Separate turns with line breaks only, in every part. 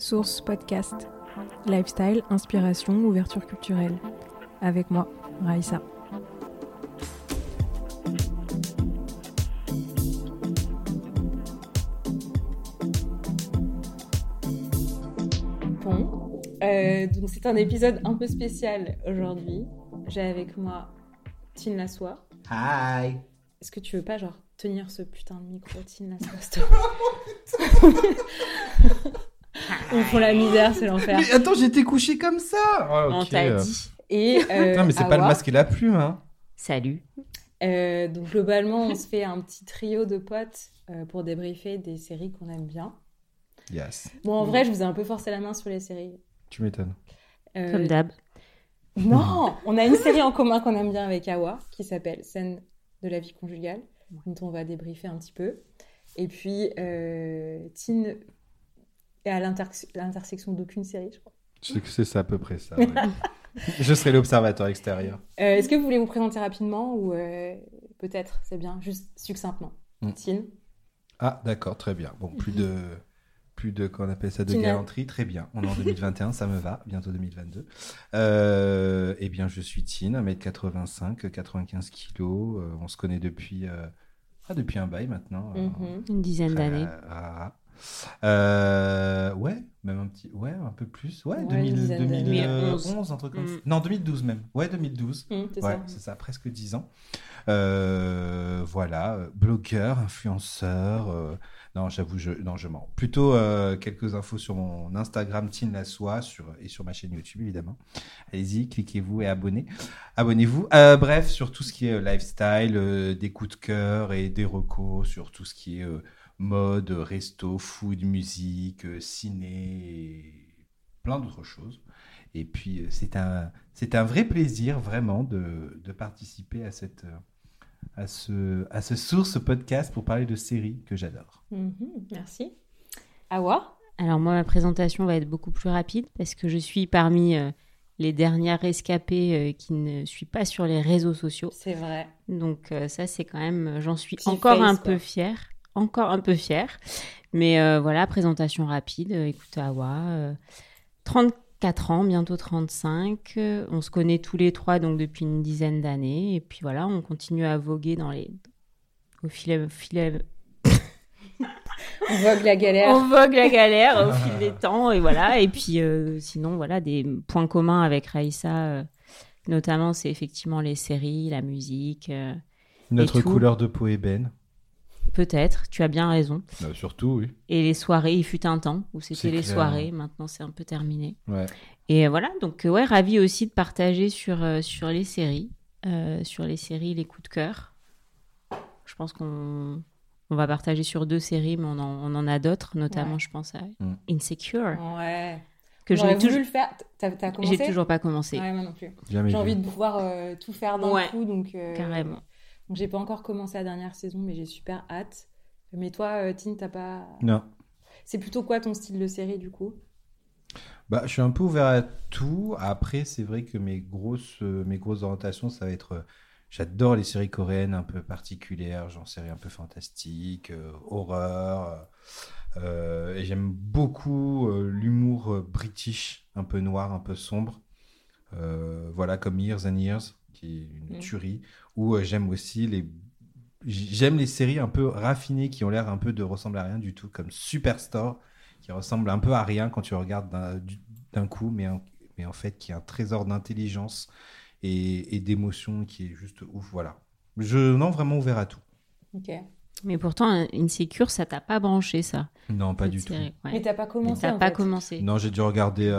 Source Podcast. Lifestyle, inspiration, ouverture culturelle. Avec moi, Raïssa.
Bon, euh, donc c'est un épisode un peu spécial aujourd'hui. J'ai avec moi Tine Lassois.
Hi
Est-ce que tu veux pas genre tenir ce putain de micro, Tine Lassois s'il te plaît? On prend la misère, c'est l'enfer.
Mais attends, j'étais couché comme ça Ah,
On
ok.
t'a dit.
Et euh,
Non, mais c'est pas le masque et la plume, hein
Salut.
Euh, donc globalement, on se fait un petit trio de potes euh, pour débriefer des séries qu'on aime bien.
Yes.
Bon, en vrai, je vous ai un peu forcé la main sur les séries.
Tu m'étonnes.
Euh,
Comme d'hab.
Non, on a une série en commun qu'on aime bien avec Awa qui s'appelle Scène de la vie conjugale, dont on va débriefer un petit peu. Et puis, euh, Tine est à l'inter- l'intersection d'aucune série, je crois.
C'est ça à peu près ça. ouais. je serai l'observateur extérieur.
Euh, Est-ce que vous voulez vous présenter rapidement ou euh, peut-être, c'est bien, juste succinctement?
Mm.
Tine
Ah, d'accord, très bien. Bon, plus de. Plus de, qu'on appelle ça, de
Tina.
galanterie, très bien. On est en 2021, ça me va, bientôt 2022. Euh, eh bien, je suis Tine, 1m85, 95 kg. euh, on se connaît depuis, euh, ah, depuis un bail maintenant. euh,
Mhm.
Une dizaine d'années.
Ah. Euh, ouais, même un petit, ouais, un peu plus, ouais,
Ouais,
2000
une dizaine d'années.
2011, un truc comme
Mm.
ça. Non, 2012 même, ouais, 2012.
Mm, c'est
Ouais,
ça.
c'est ça, presque 10 ans. Euh, voilà, blogueur, influenceur. euh, non, j'avoue, je, non, je mens. Plutôt euh, quelques infos sur mon Instagram, Tine Lassois, sur, et sur ma chaîne YouTube, évidemment. Allez-y, cliquez-vous et abonnez. Abonnez-vous. Euh, bref, sur tout ce qui est euh, lifestyle, euh, des coups de cœur et des recos, sur tout ce qui est euh, mode, resto, food, musique, euh, ciné, et plein d'autres choses. Et puis, euh, c'est un, c'est un vrai plaisir, vraiment, de, de participer à, cette, euh, à, ce, à ce source podcast pour parler de séries que j'adore.
Mhm, Merci. Awa?
Alors moi, ma présentation va être beaucoup plus rapide parce que je suis parmi euh, les dernières rescapées euh, qui ne suis pas sur les réseaux sociaux.
C'est vrai.
Donc euh, ça, c'est quand même, j'en suis
Petit
encore
face,
un
quoi.
peu fière. Encore un peu fière. Mais euh, voilà, présentation rapide. Euh, écoute, Awa, euh, 34 ans, bientôt 35. Euh, on se connaît tous les trois donc depuis une dizaine d'années. Et puis voilà, on continue à voguer dans les... au fil, fil-
On vogue la galère.
on vogue la galère au fil des temps et voilà et puis euh, sinon voilà des points communs avec Raïssa euh, notamment c'est effectivement les séries la musique euh,
Notre
tout.
couleur de peau ébène.
Peut-être tu as bien raison
Bah, surtout, oui.
et les soirées il fut un temps où c'était les
clair.
soirées maintenant c'est un peu terminé
Ouais.
et voilà donc euh, ouais ravi aussi de partager sur euh, sur les séries euh, sur les séries les coups de cœur je pense qu'on on va partager sur deux séries mais on en, on en a d'autres notamment
Ouais.
je pense à
Mm.
Insecure
Ouais.
que
J'aurais
toujours
le faire. T'as commencé
J'ai toujours pas commencé.
Ouais, moi non plus. J'ai envie de pouvoir euh, tout faire d'un
Ouais.
coup, donc. euh,
Carrément.
Donc j'ai pas encore commencé la dernière saison, mais j'ai super hâte. Mais toi, euh, Tine, t'as pas.
Non.
C'est plutôt quoi ton style de série du coup?
Bah, je suis un peu ouvert à tout. Après, c'est vrai que mes grosses, euh, mes grosses orientations, ça va être. euh, J'adore les séries coréennes un peu particulières, genre séries un peu fantastiques, euh, horreur. euh, et j'aime beaucoup euh, l'humour british, un peu noir, un peu sombre. Voilà, comme Years and Years, qui est une
Mm.
tuerie. Ou euh, j'aime aussi les. J'aime les séries un peu raffinées qui ont l'air un peu de ressembler à rien du tout, comme Superstore, qui ressemble un peu à rien quand tu regardes d'un du- d'un coup, mais, en- mais en fait qui est un trésor d'intelligence et, et d'émotion qui est juste ouf. Voilà. Je non vraiment ouvert à tout.
Ok.
Mais pourtant, Insecure, ça t'a pas branché, ça.
Non, pas du tout.
Ouais.
Mais t'as pas commencé.
T'as pas
fait.
commencé.
Non, j'ai dû regarder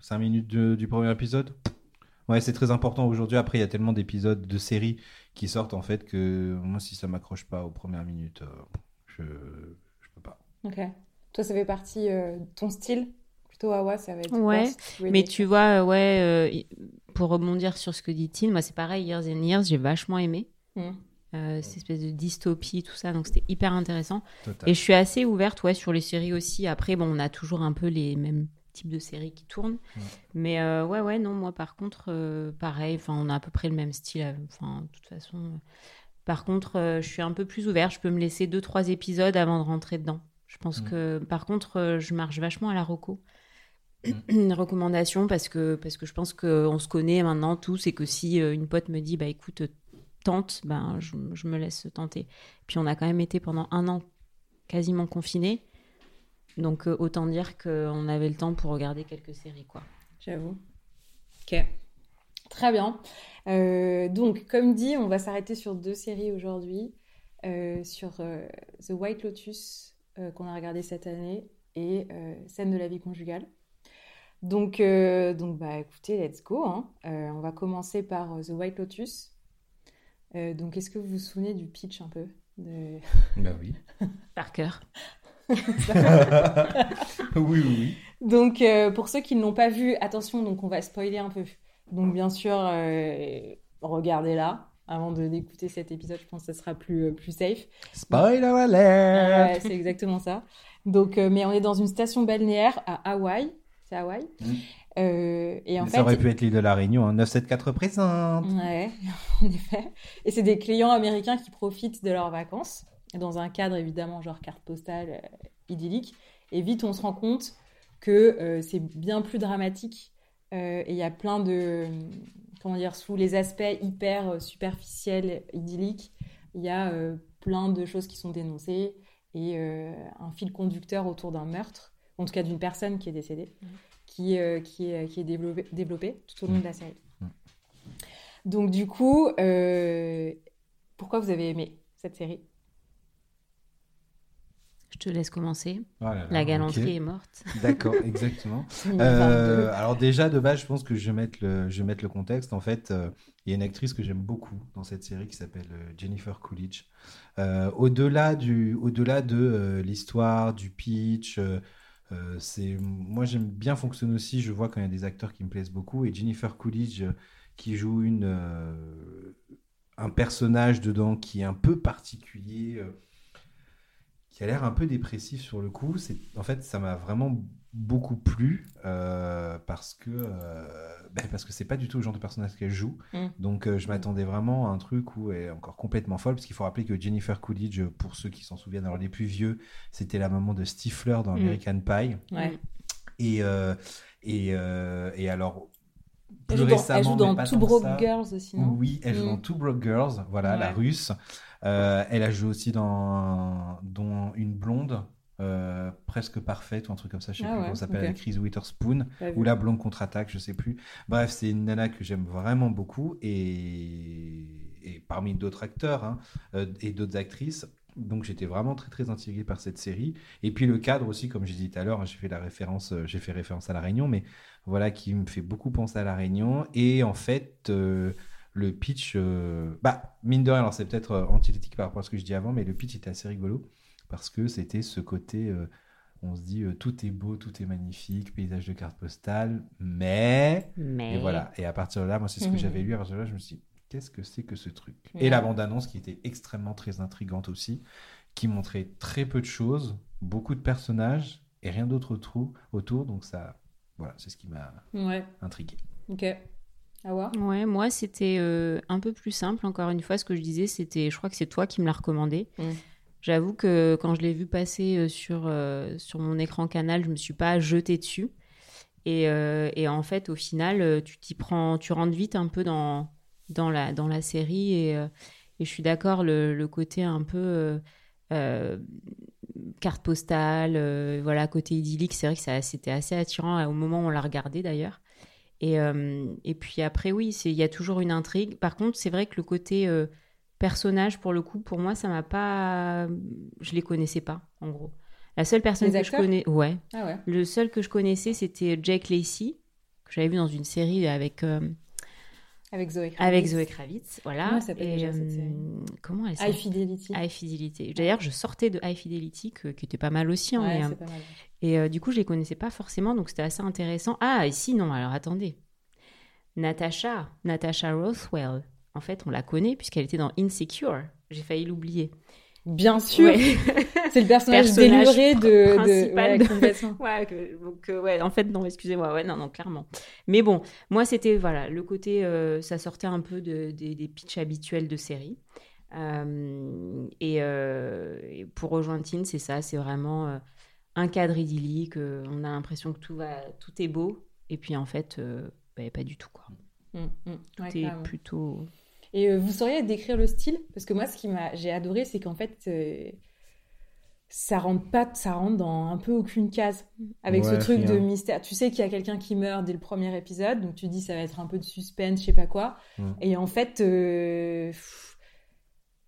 5 minutes de- du premier épisode. Ouais, c'est très important aujourd'hui. Après, il y a tellement d'épisodes de séries qui sortent en fait que moi, si ça m'accroche pas aux premières minutes, euh, je je peux pas.
Ok. Toi, ça fait partie euh, de ton style? Plutôt Awa, ça va être.
Ouais, Mais tu vois, euh, ouais, euh, pour rebondir sur ce que dit Tine, moi, c'est pareil, Years and Years, j'ai vachement aimé.
Hmm.
Euh, cette espèce de dystopie, tout ça, donc c'était hyper intéressant.
Total.
Et je suis assez ouverte, ouais, sur les séries aussi. Après, bon, on a toujours un peu les mêmes types de séries qui.
Ouais.
Mais euh, ouais, ouais, non, moi, par contre, euh, pareil, enfin, on a à peu près le même style. euh, Enfin, de toute façon. euh. Par contre, je suis un peu plus ouverte. Je peux me laisser deux, trois épisodes avant de rentrer dedans. Je pense
Mm.
que, par contre, je marche vachement à la reco.
Mm.
Une recommandation parce que, parce que je pense qu'on se connaît maintenant tous et que si une pote me dit, bah écoute, tente, ben je, je me laisse tenter. Puis on a quand même été pendant un an quasiment confinés. Donc euh, autant dire qu'on avait le temps pour regarder quelques séries, quoi.
J'avoue. Ok. Très bien. Euh, donc, comme dit, on va s'arrêter sur deux séries aujourd'hui. Euh, sur euh, The White Lotus, euh, qu'on a regardé cette année, et euh, Scène de la vie conjugale. Donc, euh, donc bah, écoutez, let's go. hein. Euh, on va commencer par euh, The White Lotus. Euh, donc, est-ce que vous vous souvenez du pitch un peu de...
Bah oui.
Par cœur.
oui, oui, oui.
Donc, euh, pour ceux qui ne l'ont pas vu, attention, donc on va spoiler un peu. Donc, bien sûr, euh, regardez-la avant d'écouter cet épisode. Je pense que ça sera plus, euh, plus safe.
Spoiler alert
c'est exactement ça. Donc, mais on est dans une station balnéaire à Hawaï. C'est Hawaï.
Mm.
Euh, et en
Ça
fait,
aurait pu être l'île de la Réunion, hein. 974 représente.
Ouais, en effet. Et c'est des clients américains qui profitent de leurs vacances, dans un cadre évidemment genre carte postale euh, idyllique. Et vite, on se rend compte que euh, c'est bien plus dramatique. Euh, et il y a plein de, comment dire, sous les aspects hyper superficiels, idylliques, il y a euh, plein de choses qui sont dénoncées et euh, un fil conducteur autour d'un meurtre, en tout cas d'une personne qui est décédée, qui, euh, qui est, qui est développé, développé tout au long de la série.
Mm.
Donc du coup, euh, pourquoi vous avez aimé cette série?
Je te laisse commencer. La galanterie est morte.
D'accord, exactement.
2022.
Euh, alors déjà de base, je pense que je vais mettre le, je vais mettre le contexte. En fait, euh, il y a une actrice que j'aime beaucoup dans cette série qui s'appelle euh, Jennifer Coolidge. Euh, au-delà du, au-delà de l'histoire, du pitch, c'est, moi j'aime bien fonctionner aussi. Je vois quand il y a des acteurs qui me plaisent beaucoup et Jennifer Coolidge qui joue une, un personnage dedans qui est un peu particulier. Qui a l'air un peu dépressif sur le coup. C'est, en fait, ça m'a vraiment beaucoup plu euh, parce que euh, ben, parce que c'est pas du tout le genre de personnage qu'elle joue.
Mm.
Donc euh, je m'attendais vraiment à un truc où elle est encore complètement folle parce qu'il faut rappeler que Jennifer Coolidge, pour ceux qui s'en souviennent, alors les plus vieux, c'était la maman de Stifler dans
Mm.
American Pie.
Ouais.
Et euh, et, et alors
Elle
plus
joue dans,
récemment,
elle joue dans Two Broke
ça.
Girls aussi, non
Oui, elle joue
Mm.
dans Two Broke Girls, voilà, la russe. Euh, elle a joué aussi dans, dans Une blonde, euh, presque parfaite, ou un truc comme ça, je sais
Ah
plus
ouais,
comment ça s'appelle,
ok.
avec Reese Witherspoon, ou La blonde contre-attaque, je sais plus. Bref, c'est une nana que j'aime vraiment beaucoup, et, et parmi d'autres acteurs hein, euh, et d'autres actrices. Donc j'étais vraiment très très intrigué par cette série. Et puis le cadre aussi, comme j'ai dit tout à l'heure, j'ai fait la référence, j'ai fait référence à la Réunion, mais voilà qui me fait beaucoup penser à la Réunion. Et en fait, euh, le pitch, euh, bah mine de rien, alors c'est peut-être euh, antithétique par rapport à ce que je dis avant, mais le pitch était assez rigolo parce que c'était ce côté, euh, on se dit euh, tout est beau, tout est magnifique, paysage de carte postale, mais
Mais
et voilà. Et à partir de là, moi, c'est ce que
Mhm.
j'avais lu. À partir de là, je me suis dit, qu'est-ce que c'est que ce truc? Et la bande-annonce qui était extrêmement très intrigante aussi, qui montrait très peu de choses, beaucoup de personnages et rien d'autre autour, autour. Donc ça, voilà, c'est ce qui m'a
Ouais,
intrigué.
ok.
Ouais, moi c'était euh, un peu plus simple. Encore une fois, ce que je disais, c'était, je crois que c'est toi qui me l'as recommandé.
Mm.
J'avoue que quand je l'ai vu passer euh, sur, euh, sur mon écran canal, je me suis pas jetée dessus. Et, euh, et en fait, au final, tu t'y prends, tu rentres vite un peu dans, dans, la, dans la série. Et, et je suis d'accord, le, le côté un peu carte postale, voilà, côté idyllique, c'est vrai que c'était assez attirant au moment où on l'a regardé d'ailleurs. Et, euh, et puis après, oui, il y a toujours une intrigue. Par contre, c'est vrai que le côté euh, personnage, pour le coup, pour moi, ça m'a pas. Je les connaissais pas, en gros. La seule personne
Les
que je connais. Ouais.
Ah ouais.
Le seul que je connaissais, c'était Jake Lacey, que j'avais vu dans une série avec, euh,
Avec Zoé Kravitz.
avec Zoé Kravitz. Voilà.
Comment elle s'appelle déjà, cette
euh,
série?
Comment elle
High
s'appelle?
Fidelity.
High Fidelity. D'ailleurs, je sortais de High Fidelity, que- qui était pas mal aussi. hein,
Ouais,
mais, euh,
pas mal.
et euh, du coup, je les connaissais pas forcément, donc c'était assez intéressant. Ah, et sinon, alors attendez. Natasha, Natasha Rothwell. En fait, on la connaît puisqu'elle était dans Insecure. J'ai failli l'oublier.
Bien sûr, c'est le personnage,
Personnage
déluré de, de...
principal
ouais,
de-. Ouais, que- donc, euh, ouais, en fait, non, excusez-moi, ouais, non, non, clairement. Mais bon, moi, c'était, voilà, le côté, euh, ça sortait un peu de, des, des pitchs habituels de série. Euh, et, et pour rejoindre Tine, c'est ça, c'est vraiment un cadre idyllique. on a l'impression que tout va, tout est beau, et puis en fait, bah, pas du tout quoi.
Mm, mm. Ouais,
Tout est plutôt.
Et euh, vous sauriez décrire le style? Parce que moi, ce qui m'a, j'ai adoré, c'est qu'en fait, euh, ça rentre pas, ça rentre dans un peu aucune case. Avec ce truc de mystère. Tu sais qu'il y a quelqu'un qui meurt dès le premier épisode, donc tu dis ça va être un peu de suspense, je sais pas quoi.
Mm.
Et en fait, euh,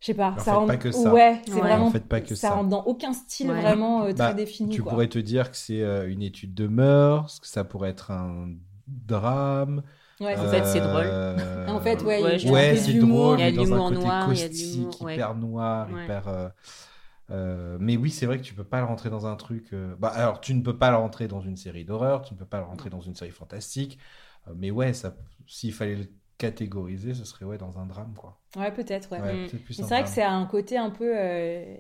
je sais pas,
En
ça
fait,
rentre.
pas que ça.
Ouais, c'est
Ouais.
vraiment.
En fait, pas que ça.
rentre dans aucun style
Ouais.
vraiment euh, très
Bah,
défini.
Tu
quoi.
pourrais te dire que c'est euh, une étude de mœurs, que ça pourrait être un drame.
Ouais,
En fait, c'est drôle.
Euh,
En fait, ouais,
Ouais,
il
je
y a un
ouais, c'est drôle,
Il y a de l'humour noir, il y a de l'humour, ouais.
hyper noir,
Ouais.
hyper. euh, euh, mais oui, c'est vrai que tu peux pas le rentrer dans un truc. euh, Bah, alors, tu ne peux pas le rentrer dans une série d'horreur, tu ne peux pas le rentrer dans une série fantastique. euh, mais ouais, ça, s'il fallait le catégoriser, ce serait ouais dans un drame, quoi.
Ouais, peut-être, ouais.
Ouais,
Mm.
un
c'est vrai que c'est un côté un peu, euh,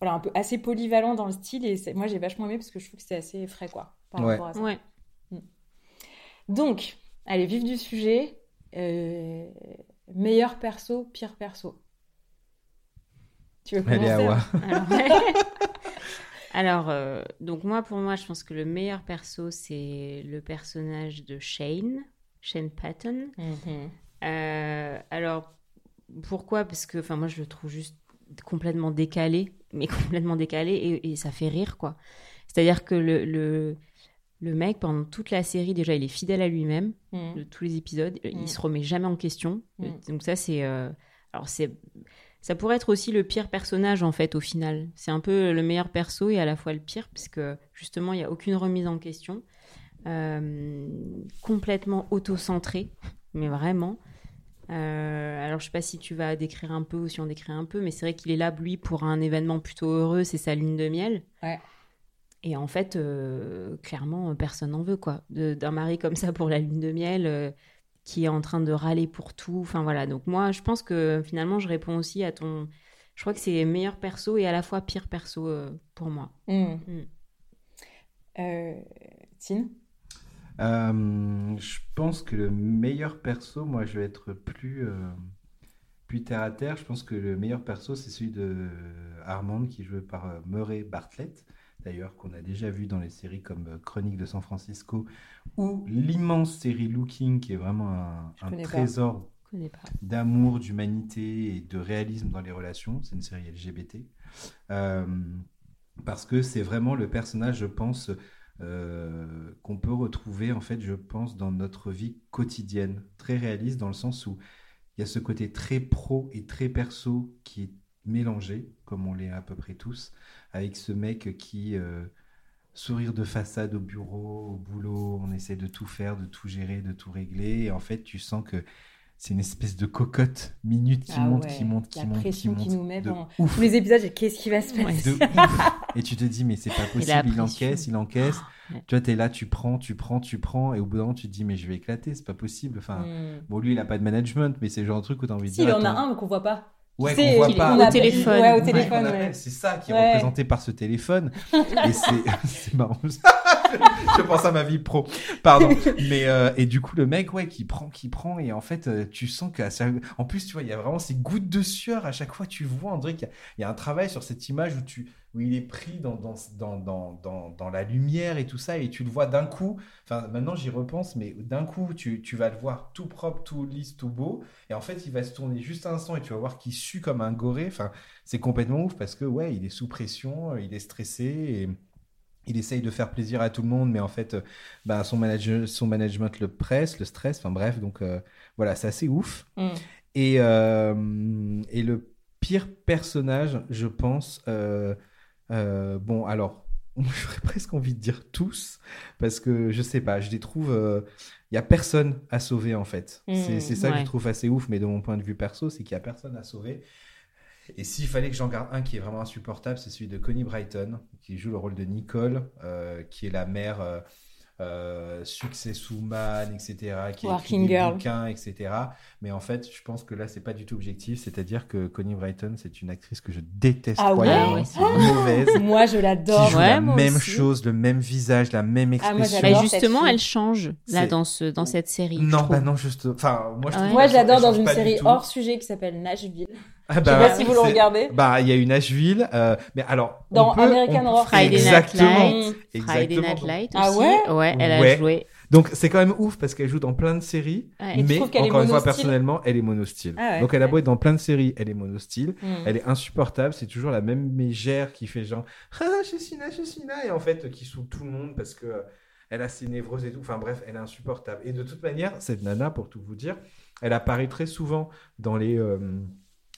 voilà, un peu assez polyvalent dans le style et moi j'ai vachement aimé parce que je trouve que c'est assez frais quoi par
Ouais.
rapport à ça.
Ouais.
Donc, allez, vif du sujet. euh, meilleur perso, pire perso. Tu veux commencer
Allez, Awa.
Alors. Alors, euh, donc moi, pour moi, je pense que le meilleur perso, c'est le personnage de Shane, Shane Patton.
Mhm.
Euh, alors, pourquoi? Parce que, enfin, moi, je le trouve juste complètement décalé, mais complètement décalé, et, et ça fait rire, quoi. C'est-à-dire que le, le, le mec, pendant toute la série, déjà, il est fidèle à lui-même,
Mhm.
de tous les épisodes,
Mm.
il se remet jamais en question.
Mm.
Donc ça, c'est... euh, Alors, c'est... Ça pourrait être aussi le pire personnage, en fait, au final. C'est un peu le meilleur perso et à la fois le pire, parce que, justement, il n'y a aucune remise en question. Euh, complètement auto-centré, mais vraiment. Euh, alors, je sais pas si tu vas décrire un peu ou si on décrit un peu, mais c'est vrai qu'il est là, lui, pour un événement plutôt heureux, c'est sa lune de miel.
Ouais.
Et en fait, euh, clairement, personne n'en veut, quoi. D'un mari comme ça pour la lune de miel, euh, qui est en train de râler pour tout. Enfin, voilà. Donc, moi, je pense que finalement, je réponds aussi à ton. Je crois que c'est meilleur perso et à la fois pire perso euh, pour moi.
Mhm.
Mm.
Euh, Tine?
Euh, je pense que le meilleur perso, moi je vais être plus, euh, plus terre à terre. Je pense que le meilleur perso, c'est celui de Armand qui est joué par Murray Bartlett, d'ailleurs, qu'on a déjà vu dans les séries comme euh, Chronique de San Francisco ou l'immense série Looking, qui est vraiment un, trésor d'amour, d'humanité et de réalisme dans les relations. C'est une série LGBT. Euh, parce que c'est vraiment le personnage, je pense, euh, qu'on peut retrouver, en fait, je pense, dans notre vie quotidienne. Très réaliste dans le sens où il y a ce côté très pro et très perso qui est mélangé, comme on l'est à peu près tous, avec ce mec qui... euh, sourire de façade au bureau, au boulot, on essaie de tout faire, de tout gérer, de tout régler. Et en fait, tu sens que c'est une espèce de cocotte minute qui
Ah
monte,
ouais,
qui monte, qui
la
monte, qui
pression
monte.
qu'il nous met pendant
ouf,
tous les épisodes. Qu'est-ce qui va se passer
de ouf. Et tu te dis, mais c'est pas possible, il encaisse, il encaisse.
Ouais.
Tu vois, t'es là, tu prends, tu prends, tu prends. Et au bout d'un moment, tu te dis, mais je vais éclater, c'est pas possible. Enfin,
Mhm.
bon, lui, il a pas de management, mais c'est le genre de truc où t'as envie de
Si, il
dire.
en a un qu'on voit pas.
Ouais, qu'on voit pas.
Au téléphone.
Ouais, au
Ouais,
téléphone. ouais.
appelle, C'est ça qui est
Ouais.
représenté par ce téléphone. et c'est c'est marrant. je pense à ma vie pro. Pardon. Mais euh, et du coup le mec ouais qui prend qui prend et en fait euh, tu sens que ça- en plus tu vois il y a vraiment ces gouttes de sueur à chaque fois tu vois on dirait qu'il y, a un travail sur cette image où tu où il est pris dans dans dans dans dans, dans la lumière et tout ça et tu le vois d'un coup. Enfin maintenant j'y repense mais d'un coup tu tu vas le voir tout propre tout lisse tout beau et en fait il va se tourner juste un instant et tu vas voir qu'il sue comme un goré. Enfin c'est complètement ouf parce que ouais, il est sous pression, euh, il est stressé et il essaye de faire plaisir à tout le monde, mais en fait, euh, bah, son, manager, son management le presse, le stress, enfin bref, donc euh, voilà, c'est assez ouf.
Mhm.
Et, euh, et le pire personnage, je pense, euh, euh, bon, alors, j'aurais presque envie de dire tous, parce que je sais pas, je les trouve, euh, il y a personne à sauver en fait. C'est
Mm,
c'est ça que je trouve assez ouf, mais de mon point de vue perso, c'est qu'il y a personne à sauver. Et s'il fallait que j'en garde un qui est vraiment insupportable, c'est celui de Connie Brighton, qui joue le rôle de Nicole, euh, qui est la mère euh, euh, successwoman, etc., qui
Working
écrit des
girl.
bouquins, etc. Mais en fait, je pense que là, c'est pas du tout objectif. C'est-à-dire que Connie Brighton, c'est une actrice que je déteste
Ah ouais
royalement.
Ouais,
c'est mauvaise.
Moi, je
Qui
l'adore.
joue
Ouais,
la
moi
même
aussi.
chose, le même visage, la même
Ah, moi,
expression.
Bah, justement, elle change là dans ce dans cette série.
non, bah non, juste. Enfin, moi, je
Ouais.
Moi, je l'adore dans une série hors sujet qui s'appelle Nashville.
Ah
Je sais
bah,
pas si vous le regardez.
Bah, il y a une Nashville, euh, mais alors. on
Dans
peut-
American
on-
Horror
Friday Night
Exactement.
Light. Friday
Exactement.
Night Light
Ah
aussi.
ouais
Ouais, elle a
Ouais.
joué.
Donc c'est quand même ouf parce qu'elle joue dans plein de séries,
Ouais.
Mais encore une fois personnellement, elle est monostyle.
Ah ouais,
Donc elle a beau être dans plein de séries, elle est monostyle.
Mm.
Elle est insupportable, c'est toujours la même mégère qui fait genre ah Chessina, Chessina et en fait qui saoule tout le monde parce que euh, elle a ses névroses et tout. Enfin bref, elle est insupportable. Et de toute manière, cette nana, pour tout vous dire, elle apparaît très souvent dans les, euh,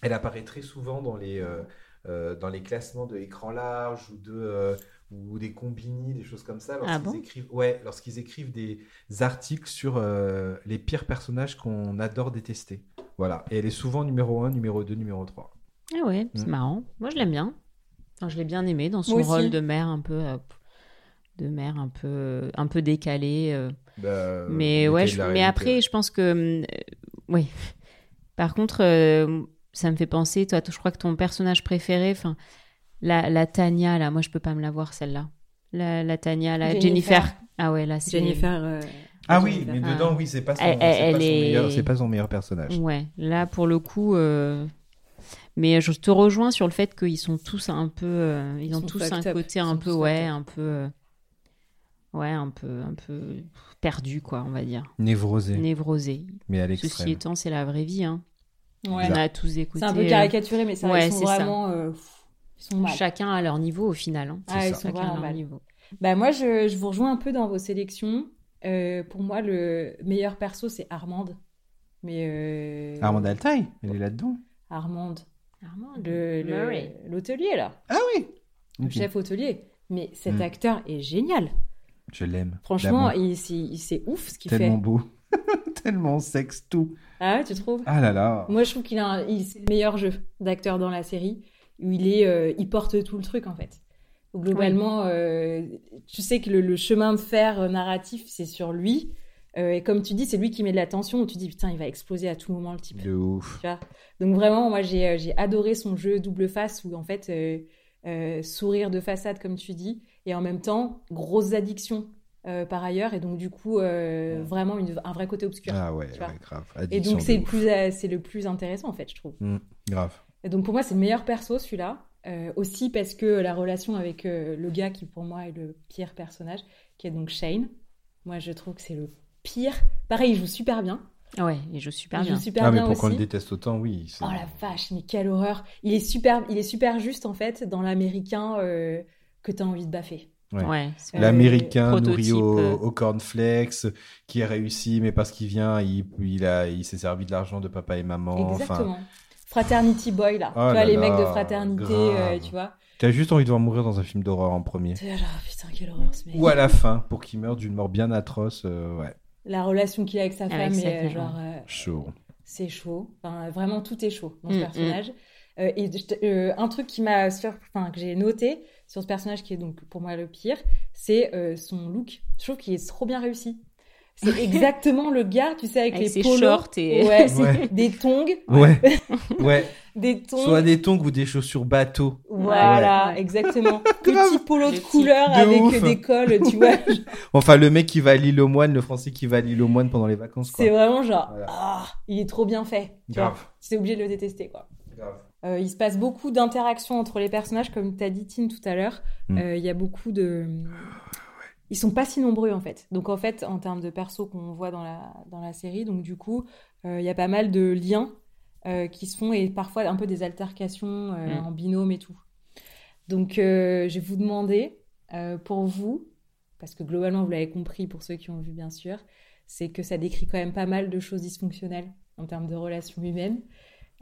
elle apparaît très souvent dans les, euh, euh, dans les classements de écran large ou de euh, ou des combini, des choses comme ça. Lorsqu'ils
Ah bon?
écrivent, ouais, lorsqu'ils écrivent des articles sur euh, les pires personnages qu'on adore détester. Voilà. Et elle est souvent numéro 1, numéro 2, numéro 3.
Ah ouais, c'est
Mm.
marrant. Moi, je l'aime bien. Enfin, je l'ai bien aimé dans son rôle de mère un peu, euh, de mère un peu, un peu décalé. euh.
Bah,
mais ouais, je- mais après, je pense que, euh, oui. Par contre, euh, ça me fait penser, toi, je crois que ton personnage préféré, enfin, la, la Tania, là, moi, je peux pas me la voir, celle-là. La, la Tania, la
Jennifer.
Jennifer. Ah ouais, là, c'est.
Jennifer. euh,
Ah oui, mais
Ah.
dedans, oui, c'est pas son,
Elle-
c'est pas
elle
son
est-
meilleur, c'est pas son meilleur personnage.
Ouais, là, pour le coup. euh, Mais je te rejoins sur le fait qu'ils sont tous un peu. euh, Ils,
Ils
ont tous un
up.
côté un peu, ouais, un peu. euh, Ouais, un peu, un peu perdu, quoi, on va dire.
Névrosé,
Névrosé.
mais à
Ceci
l'extrême.
étant, c'est la vraie vie. Hein.
Ouais.
On a tous écouté.
C'est un peu
euh,
caricaturé, mais ça,
ouais,
ils sont
ça.
vraiment. euh, ils sont mal.
Chacun à leur niveau au final. hein.
Ah, ils sont
Chacun à
vraiment
leur
mal.
niveau.
Bah moi, je, je vous rejoins un peu dans vos sélections. Euh, pour moi, le meilleur perso, c'est Armande. Mais euh,
Armand Altaï, elle est là-dedans.
Armande,
Armand,
le- le-
Murray.
l'hôtelier là,
Ah oui
le chef hôtelier. Mais cet
Mm.
acteur est génial.
Je l'aime.
Franchement, c'est ouf ce qu'il
Tellement
fait.
beau. Tellement sexe, tout.
Ah ouais, tu trouves?
Ah là là.
Moi, je trouve qu'il a un- il- c'est le meilleur jeu d'acteur dans la série où il est, euh, il porte tout le truc en fait. Globalement, euh, tu sais que le, le chemin de fer euh, narratif, c'est sur lui. Euh, et comme tu dis, c'est lui qui met de la tension où tu dis putain, il va exploser à tout moment le type.
De ouf.
Tu vois? Donc vraiment, moi, j'ai euh, j'ai adoré son jeu double face où en fait, euh, euh, sourire de façade comme tu dis, et en même temps, grosses addictions euh, par ailleurs, et donc du coup, euh, vraiment une- un vrai côté obscur.
Ah ouais,
tu vois.
ouais, grave.
et donc c'est le
ouf.
plus, euh, c'est le plus intéressant en fait, je trouve.
Mm, grave.
Et donc pour moi, c'est le meilleur perso celui-là. Euh, aussi parce que la relation avec euh, le gars qui pour moi est le pire personnage, qui est donc Shane. Moi, je trouve que c'est le pire. Pareil, il joue super bien.
Ouais, il joue super
il
bien.
joue super
Ah mais
bien
pour qu'on le déteste autant, oui.
Oh la vache, mais quelle horreur. Il est super, il est super juste en fait dans l'américain euh, que t'as envie de baffer.
Ouais.
Ouais, c'est-
L'américain nourri au,
euh.
au cornflakes, qui a réussi, mais parce qu'il vient, il, il, a, il s'est servi de l'argent de papa et maman. Enfin,
Exactement. Fraternity Boy là.
Oh
tu vois
là
les mecs de fraternité, euh, tu vois.
t'as juste envie de voir mourir dans un film d'horreur en premier.
T'es genre, putain, quelle horreur ce mec.
Ou à la fin, pour qu'il meure d'une mort bien atroce. euh, ouais,
La relation qu'il a avec sa
Avec
femme,
sa
est, euh,
femme,
genre, euh,
chaud.
c'est chaud. Enfin, vraiment, tout est chaud dans ce
Mm,
personnage. Euh, et euh, un truc qui m'a sur... enfin, que j'ai noté sur ce personnage qui est donc pour moi le pire, c'est euh, son look. Je trouve qu'il est trop bien réussi. C'est exactement le gars, tu sais, avec,
Avec
les
ses
polos.
shorts et-
Ouais, c'est
Ouais.
des tongs.
Ouais, ouais.
Des tongs.
Soit des tongs ou des chaussures bateau.
Voilà,
Ouais.
exactement. Petit polo de couleur
de
avec
ouf.
des cols, tu vois.
Enfin, le mec qui va à l'île aux moines, le français qui va à l'île aux moines pendant les vacances.
C'est vraiment genre,
Voilà.
ah, il est trop bien fait. Tu vois.
Grave.
C'est obligé de le détester, quoi.
Grave.
Euh, il se passe beaucoup d'interactions entre les personnages, comme tu as dit, Tine, tout à l'heure.
Mm.
Euh, Il y a beaucoup de. Ils sont pas si nombreux, en fait. Donc, en fait, en termes de persos qu'on voit dans la, dans la série, donc du coup, euh, il y a pas mal de liens euh, qui se font et parfois un peu des altercations euh,
Mm.
en binôme et tout. Donc, euh, je vais vous demander, euh, pour vous, parce que globalement, vous l'avez compris pour ceux qui ont vu, bien sûr, c'est que ça décrit quand même pas mal de choses dysfonctionnelles en termes de relations humaines.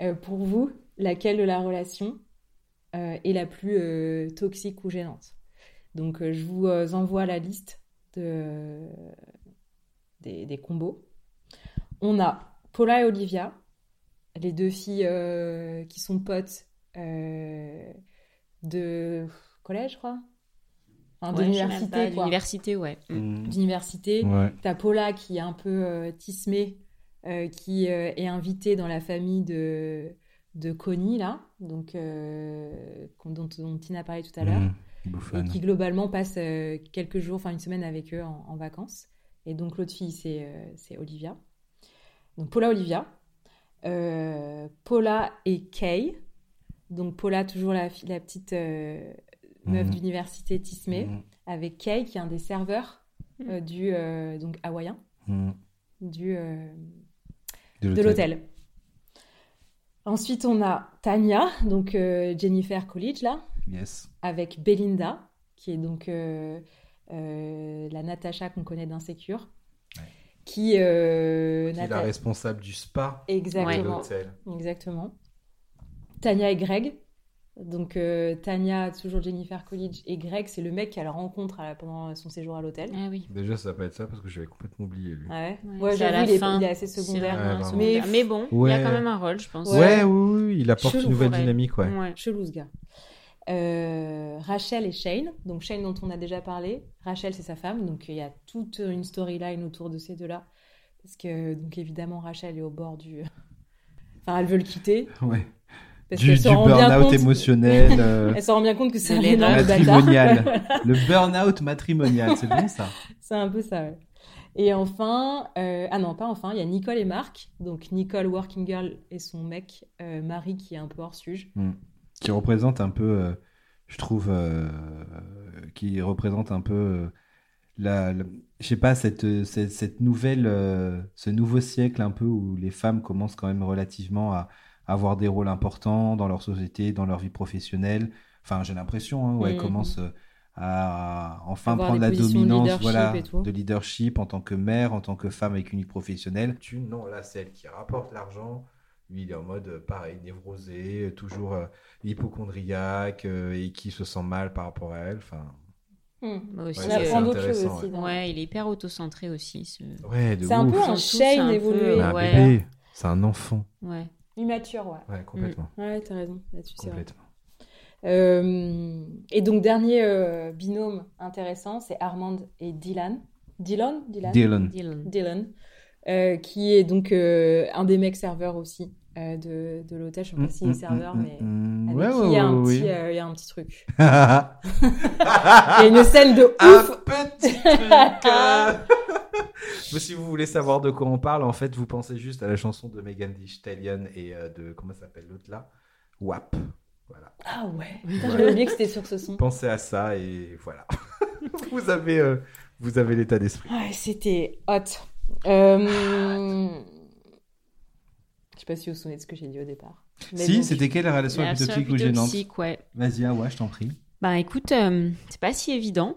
Euh, pour vous, laquelle de la relation euh, est la plus euh, toxique ou gênante Donc, euh, je vous euh, envoie la liste de, des, des combos. On a Paula et Olivia, les deux filles euh, qui sont potes euh, de collège, je crois. Enfin,
Ouais,
d'université.
D'université, ouais. Mm.
Mm.
D'université.
Ouais.
T'as Paula qui est un peu euh, tismée, euh, qui euh, est invitée dans la famille de, de Connie, là, donc, euh, dont, dont Tina parlait tout à l'heure,
Mm.
et
Bouffonne.
qui globalement passe euh, quelques jours, enfin une semaine avec eux en, en vacances. Et donc l'autre fille, c'est euh, c'est Olivia. Donc Paula Olivia. euh, Paula et Kay. Donc Paula, toujours la, petite euh, meuf d'université Tismé,
Mhm.
avec Kay, qui est un des serveurs euh, du euh, donc hawaïen du, euh,
de
l'hôtel. Ensuite, on a Tania, donc euh, Jennifer Coolidge, là,
Yes.
avec Belinda, qui est donc euh, euh, la Natacha qu'on connaît d'Insécure.
Ouais.
Qui,
est la responsable du spa de
Exactement.
l'hôtel.
Exactement. Tania et Greg. Donc euh, Tania, toujours Jennifer Coolidge, et Greg, c'est le mec qu'elle rencontre à la- pendant son séjour à l'hôtel.
Ah oui.
Déjà, ça va pas être ça parce que j'avais complètement oublié lui.
Ouais,
Ouais,
ouais, j'avoue, il, il est assez secondaire.
Ouais.
Mais-
Mais bon, il a quand même un rôle, je pense.
Ouais,
Ouais.
oui, oui, il apporte
Chelou,
une nouvelle dynamique, ouais.
Ouais.
Chelou ce gars. Euh, Rachel et Shane, donc Shane dont on a déjà parlé. Rachel c'est sa femme, donc il y a toute une storyline autour de ces deux-là, parce que donc évidemment Rachel est au bord du, enfin elle veut le quitter,
Ouais.
Parce
Du, du burn-out émotionnel, euh,
elle se rend bien compte que c'est
De
un énorme
l'erreur.
bâtard.
matrimonial. Le burn-out matrimonial, c'est bon ça
C'est un peu ça. ouais. Et enfin, euh, ah non, pas enfin, il y a Nicole et Marc. Donc Nicole, working girl, et son mec, euh, Marie, qui est un peu hors suge.
Qui représente un peu, euh, je trouve, euh, qui représente un peu euh, la, la- je sais pas, cette, cette, cette nouvelle, euh, ce nouveau siècle un peu où les femmes commencent quand même relativement à avoir des rôles importants dans leur société, dans leur vie professionnelle. Enfin, j'ai l'impression, hein, où elles commencent euh, à enfin
Avoir
prendre la
de
dominance
leadership
voilà, de leadership en tant que mère, en tant que femme avec une vie professionnelle. Tu, non, là, c'est elle qui rapporte l'argent. Lui, il est en mode, euh, pareil, névrosé, euh, toujours euh, hypochondriaque euh, et qui se sent mal par rapport à elle. Enfin,
On
Ouais,
d'autres choses aussi.
ouais, il est hyper auto-centré aussi. Ce...
ouais, de
C'est un peu un Shane
un peu-
évolué.
Mais un
ouais.
bébé, c'est un enfant.
Ouais.
Immature, ouais.
Ouais, complètement.
Ouais, t'as raison là-dessus, c'est vrai.
complètement.
Euh, et donc, dernier euh, binôme intéressant, c'est Armand et Dylan. Dylan? Dylan?
Dylan.
Dylan.
Dylan, euh, qui est donc euh, un des mecs serveurs aussi euh, de, de l'hôtel. Je sais pas s'il est serveur, mais
mm,
avec
ouais,
qui
ouais,
il y, a un
ouais,
petit,
oui.
euh, il y a un petit truc. Il y a une scène de
un
ouf
petit truc. Mais si vous voulez savoir de quoi on parle, en fait, vous pensez juste à la chanson de Megan Thee Stallion et euh, de comment ça s'appelle l'autre là, WAP. Voilà.
Ah ouais, Putain, j'avais oublié que c'était sur ce son.
Pensez à ça et voilà. vous avez, euh, vous avez l'état d'esprit.
Ouais, c'était hot. Euh... Je sais pas si vous vous souvenez de ce que j'ai dit au départ. Mais
Si,
donc-
c'était quelle la relation la toxique ou gênante?
ouais.
Vas-y, Awa, je t'en prie.
Bah écoute, euh, c'est pas si évident,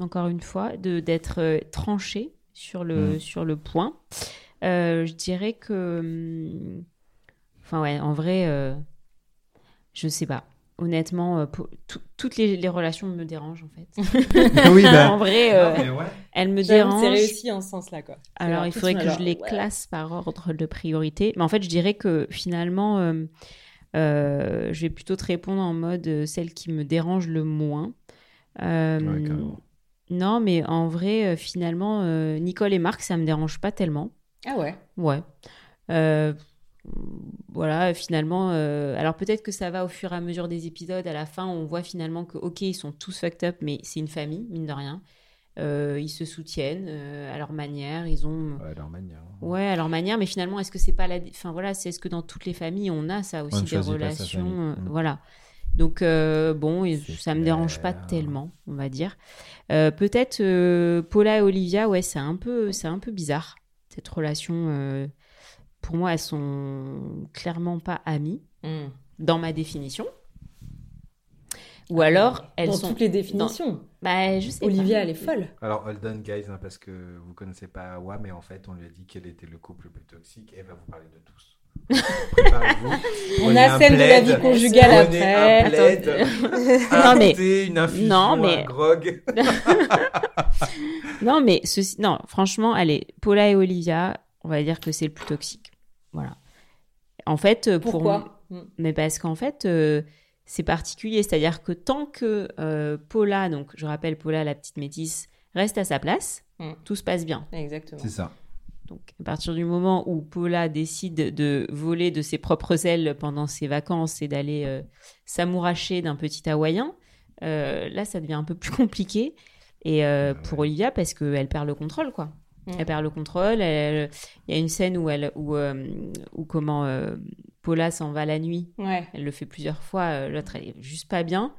encore une fois, de d'être euh, tranché sur le,
Mm.
sur le point. Euh, je dirais que. hum, Enfin, ouais, en vrai, euh, je sais pas. Honnêtement, euh, pour- toutes les, les relations me dérangent en fait.
oui, bah.
en vrai, euh,
Non, mais ouais.
elles me dérangent.
C'est réussi en ce sens-là, quoi.
Alors, il faudrait que je les
ouais.
classe par ordre de priorité. Mais en fait, je dirais que finalement, euh, euh, je vais plutôt te répondre en mode euh, celle qui me dérange le moins. Euh,
Ouais, carrément.
Non, mais en vrai, euh, finalement, euh, Nicole et Marc, ça me dérange pas tellement.
Ah ouais.
Ouais. Euh, voilà, finalement. euh, alors peut-être que ça va au fur et à mesure des épisodes. À la fin, on voit finalement que, ok, ils sont tous fucked up, mais c'est une famille, mine de rien. Euh, ils se soutiennent euh, à leur manière. Ils ont.
Ouais, leur manière.
Ouais, à leur manière, mais finalement, est-ce que c'est pas la. Enfin voilà, c'est est-ce que dans toutes les familles, on a ça aussi, des
choisit pas sa
relations. euh,
Mm.
Voilà. Donc, euh, bon, ça me dérange pas tellement, on va dire. Euh, Peut-être euh, Paula et Olivia, ouais, c'est un, peu, c'est un peu bizarre, cette relation. euh, pour moi, elles sont clairement pas amies,
Hmm.
dans ma définition. Ou alors, elles
Dans
sont.
toutes les définitions.
Bah, je sais
Olivia,
pas.
elle est folle.
Alors, hold on, guys, hein, parce que vous connaissez pas Awa, mais en fait, on lui a dit quel était le couple le plus toxique et elle va vous parler de tous.
On a scène de la vie conjugale
Prenez
après.
un plaid.
Non, mais-
une infusion,
Non, mais-
un grog.
Non, mais ceci... non, franchement, allez, Paula et Olivia, on va dire que c'est le plus toxique. Voilà. En fait, euh, pour
Pourquoi
mais parce qu'en fait, euh, c'est particulier. C'est-à-dire que tant que euh, Paula, donc je rappelle Paula, la petite métisse, reste à sa place,
Mm.
tout se passe bien.
Exactement.
C'est ça.
Donc à partir du moment où Paula décide de voler de ses propres ailes pendant ses vacances et d'aller euh, s'amouracher d'un petit Hawaïen, euh, là, ça devient un peu plus compliqué. Et euh,
Ah ouais.
pour Olivia, parce qu'elle perd le contrôle, quoi.
Mm.
Elle perd le contrôle. elle- Il y a une scène où elle, où, euh, où comment euh, Paula s'en va la nuit.
Ouais.
Elle le fait plusieurs fois. L'autre, elle est juste pas bien.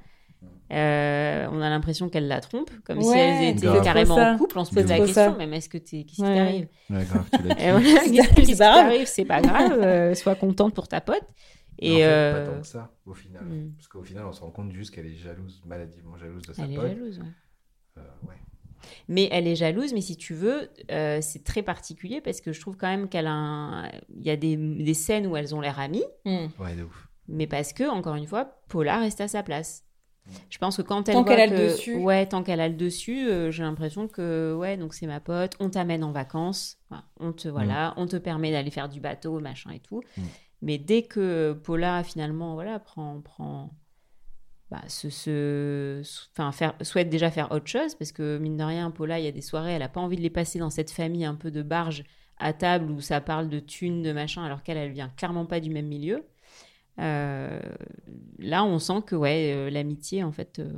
Euh, on a l'impression qu'elle la trompe, comme si elles étaient carrément en couple. On se pose la question,
ça.
même est-ce que t'es, qu'est-ce qui
Ouais.
t'arrive?
Ouais, grave, tu l'as
Et
dit.
voilà,
C'est
qu'est-ce
pas
qui
grave.
t'arrive? C'est pas grave. euh, sois contente pour ta pote. Et
en fait,
euh,
pas tant que ça, au final.
hmm.
Parce qu'au final, on se rend compte juste qu'elle est jalouse, maladivement jalouse de sa
elle est
pote.
jalouse. ouais.
Euh, ouais.
Mais elle est jalouse, mais si tu veux, euh, c'est très particulier parce que je trouve quand même qu'elle a un... Il y a des, des scènes où elles ont l'air amies,
Mm.
ouais, de ouf.
mais parce que, encore une fois, Paula reste à sa place. Je pense que quand elle
Tant
voit
qu'elle a le
que-
dessus.
Ouais, tant qu'elle a le dessus, euh, j'ai l'impression que, ouais, donc c'est ma pote, on t'amène en vacances, Enfin, on te, voilà, on te permet d'aller faire du bateau, machin et tout.
Mm.
Mais dès que Paula, finalement, voilà, prend... prend bah, se, se- enfin, faire, souhaite déjà faire autre chose, parce que mine de rien, Paula, il y a des soirées, elle n'a pas envie de les passer dans cette famille un peu de barge à table où ça parle de thunes, de machin, alors qu'elle, elle vient clairement pas du même milieu. Euh, là, on sent que, ouais, euh, l'amitié, en fait, euh,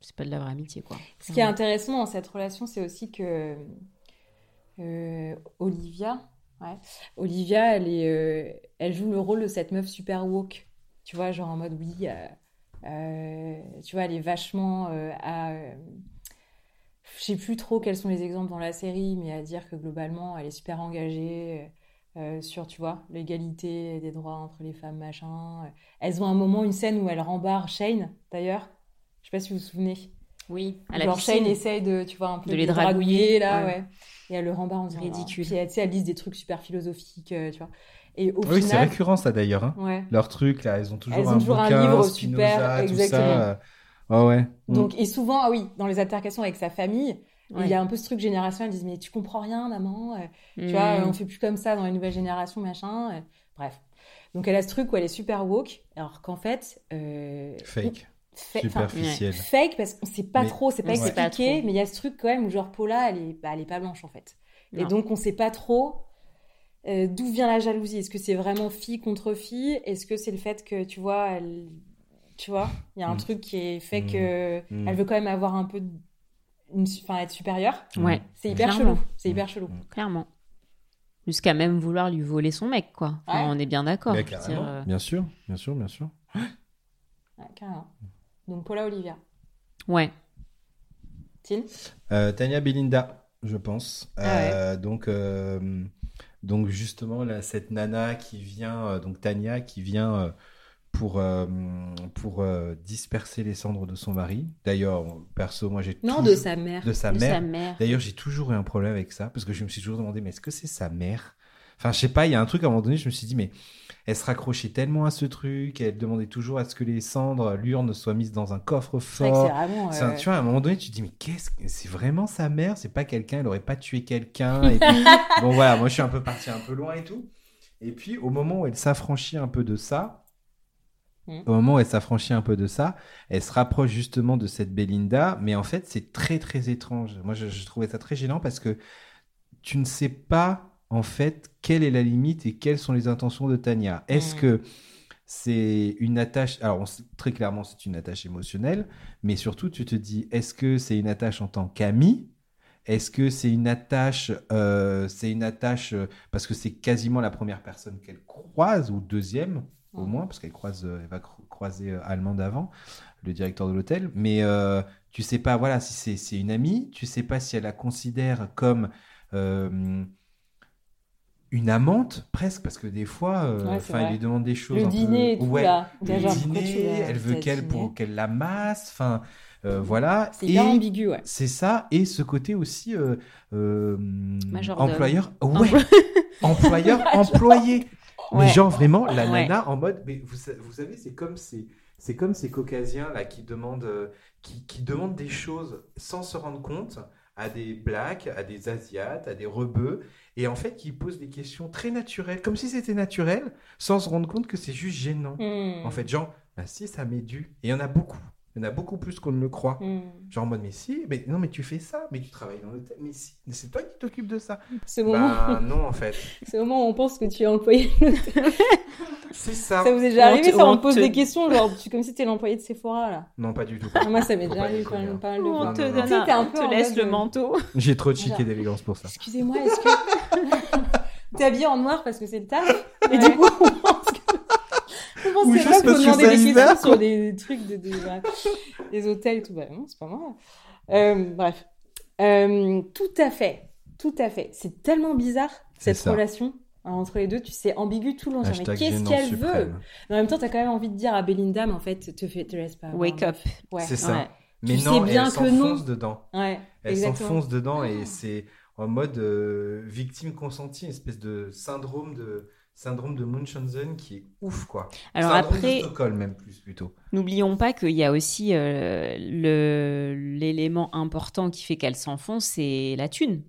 c'est pas de la vraie amitié, quoi.
Ce qui est intéressant dans cette relation, c'est aussi que Olivia, ouais, Olivia, elle, est, elle joue le rôle de cette meuf super woke. Tu vois, genre en mode oui, euh, tu vois, elle est vachement euh, à. euh, je sais plus trop quels sont les exemples dans la série, mais à dire que globalement, elle est super engagée euh, sur, tu vois, l'égalité des droits entre les femmes, machin. Elles ont un moment, une scène où elle rembarre Shane, d'ailleurs. Je sais pas si vous vous souvenez.
Oui, à la
Genre
piscine.
Shane essaye de, tu vois, un peu
De les dragouiller,
là,
ouais.
ouais. Et elle le rembarre en disant
Ridicule.
Puis elle, elle lise des trucs super philosophiques, euh, tu vois. Et au
Oui, c'est récurrent ça d'ailleurs. Hein.
ouais.
Leur truc là, elles ont toujours
Elles ont
un
livre
Spinoza,
super,
tout
exactement.
ça. euh, Ouais, ouais.
Donc, et souvent, ah oui, dans les altercations avec sa famille,
Ouais.
il y a un peu ce truc générationnel. Ils disent, mais tu comprends rien, maman. euh, Tu
Mm.
vois, on fait plus comme ça dans les nouvelles générations, machin. euh, Bref. Donc, elle a ce truc où elle est super woke, alors qu'en fait. euh,
Fake,
fa- enfin,
superficiel.
fake parce qu'on sait pas
Mais-
trop, c'est pas expliqué, mais il y a ce truc quand même où genre Paula, elle est, bah, elle est pas blanche en fait. Et donc on sait pas trop euh, d'où vient la jalousie. Est-ce que c'est vraiment fille contre fille? Est-ce que c'est le fait que tu vois, elle, tu vois, il y a un
Mm.
truc qui est fait
Mm.
que
Mm.
elle veut quand même avoir un peu, de- une, enfin être supérieure.
Ouais,
C'est hyper
Clairement.
chelou. C'est hyper chelou.
clairement. Jusqu'à même vouloir lui voler son mec, quoi. Enfin,
Ouais.
On est bien d'accord. Euh,
Bien sûr, bien sûr, bien sûr.
Ouais, carrément. Donc Paula Olivia.
Ouais.
Tin?
Euh, Tania Belinda, je pense.
Ah ouais.
Euh, donc, euh, donc justement, là, cette nana qui vient, euh, donc Tania, qui vient euh, pour, euh, pour euh, disperser les cendres de son mari. D'ailleurs, perso, moi j'ai
Non,
toujours-
de sa mère.
de sa
De
mère. D'ailleurs, j'ai toujours eu un problème avec ça parce que je me suis toujours demandé, mais est-ce que c'est sa mère? Enfin, je sais pas, il y a un truc à un moment donné, je me suis dit, mais elle se raccrochait tellement à ce truc, elle demandait toujours à ce que les cendres, l'urne soient mises dans un coffre fort. C'est
euh,
tu vois, à un moment donné, tu te dis, mais qu'est-ce que c'est vraiment sa mère? C'est pas quelqu'un, elle aurait pas tué quelqu'un. et bon, voilà, moi je suis un peu parti un peu loin et tout. Et puis, au moment où elle s'affranchit un peu de ça,
Mm.
au moment où elle s'affranchit un peu de ça, elle se rapproche justement de cette Belinda, mais en fait, c'est très très étrange. Moi, je, je trouvais ça très gênant parce que tu ne sais pas en fait quelle est la limite et quelles sont les intentions de Tania. Est-ce
Mm.
que c'est une attache Alors, on sait- très clairement, c'est une attache émotionnelle, mais surtout, tu te dis, est-ce que c'est une attache en tant qu'amie? Est-ce que c'est une attache, euh, c'est une attache euh, parce que c'est quasiment la première personne qu'elle croise ou deuxième au
Mm.
moins parce qu'elle croise, euh, elle va cro- croiser euh, Allemand d'avant, le directeur de l'hôtel. Mais euh, tu sais pas, voilà, si c'est une amie, tu sais pas si elle la considère comme euh, une amante presque parce que des fois, euh,
Ouais, vrai.
lui demande des choses.
Le
un
dîner
peu...
tout,
ouais,
là.
le
pourquoi
dîner, elle veut qu'elle pour qu'elle la masse, enfin euh, voilà.
C'est hyper ambigu, ouais.
c'est ça, et ce côté aussi euh, euh, employeur, ouais, employeur employé. Mais
Ouais.
genre vraiment la
Ouais.
nana en mode, mais vous, vous savez, c'est comme ces, c'est comme ces caucasiens là qui demandent, euh, qui, qui demandent des choses sans se rendre compte à des blacks, à des asiates, à des rebeux, et en fait qui posent des questions très naturelles, comme si c'était naturel, sans se rendre compte que c'est juste gênant.
Hmm.
En fait, genre, bah si, ça m'est dû. Et il y en a beaucoup. Il y en a beaucoup plus qu'on ne le croit.
Hmm.
Genre en mode, mais si, mais non, mais tu fais ça, mais tu travailles dans l'hôtel, mais si, mais c'est toi qui t'occupes de ça.
Ce moment,
Bah non, en fait.
ce moment où on pense que tu es employé.
C'est ça.
Ça vous est déjà
on
arrivé ça On
on
te pose
te-
des questions, genre tu, comme si t'étais l'employé de Sephora là.
Non, pas du tout.
Moi, ça m'est déjà arrivé quand même pas de fois.
on te,
non, non,
donne
non.
un-
peu
te laisse le
de-
manteau.
J'ai trop de chic et d'élégance pour ça.
Excusez-moi, est-ce que. T'es habillé en noir parce que c'est le taf? Et du coup, on pense que. On pense
Ou
que
juste
là, faut
parce que
demander
c'est
des
hiver,
questions
quoi.
sur des trucs, de, de- voilà, des hôtels et tout. Bah non, c'est pas moi. Euh, bref. Euh, tout à fait. Tout à fait. C'est tellement bizarre, cette
ça.
relation hein, entre les deux. Tu sais, ambigu tout le long. Mais qu'est-ce qu'elle veut? Mais en même temps, t'as quand même envie de dire à Belinda, mais en fait, te, fais, te laisse pas. avoir,
Wake up.
Ouais.
C'est ça.
Ouais.
Mais
Tu
non,
sais bien
elle s'enfonce dedans.
Ouais,
Elle s'enfonce dedans et c'est en mode euh, victime consentie, une espèce de syndrome de syndrome de Munchausen qui est ouf quoi.
Alors
syndrome
après,
de Stockholm même plus plutôt.
N'oublions pas qu'il y a aussi euh, l'élément important qui fait qu'elle s'enfonce, c'est la thune.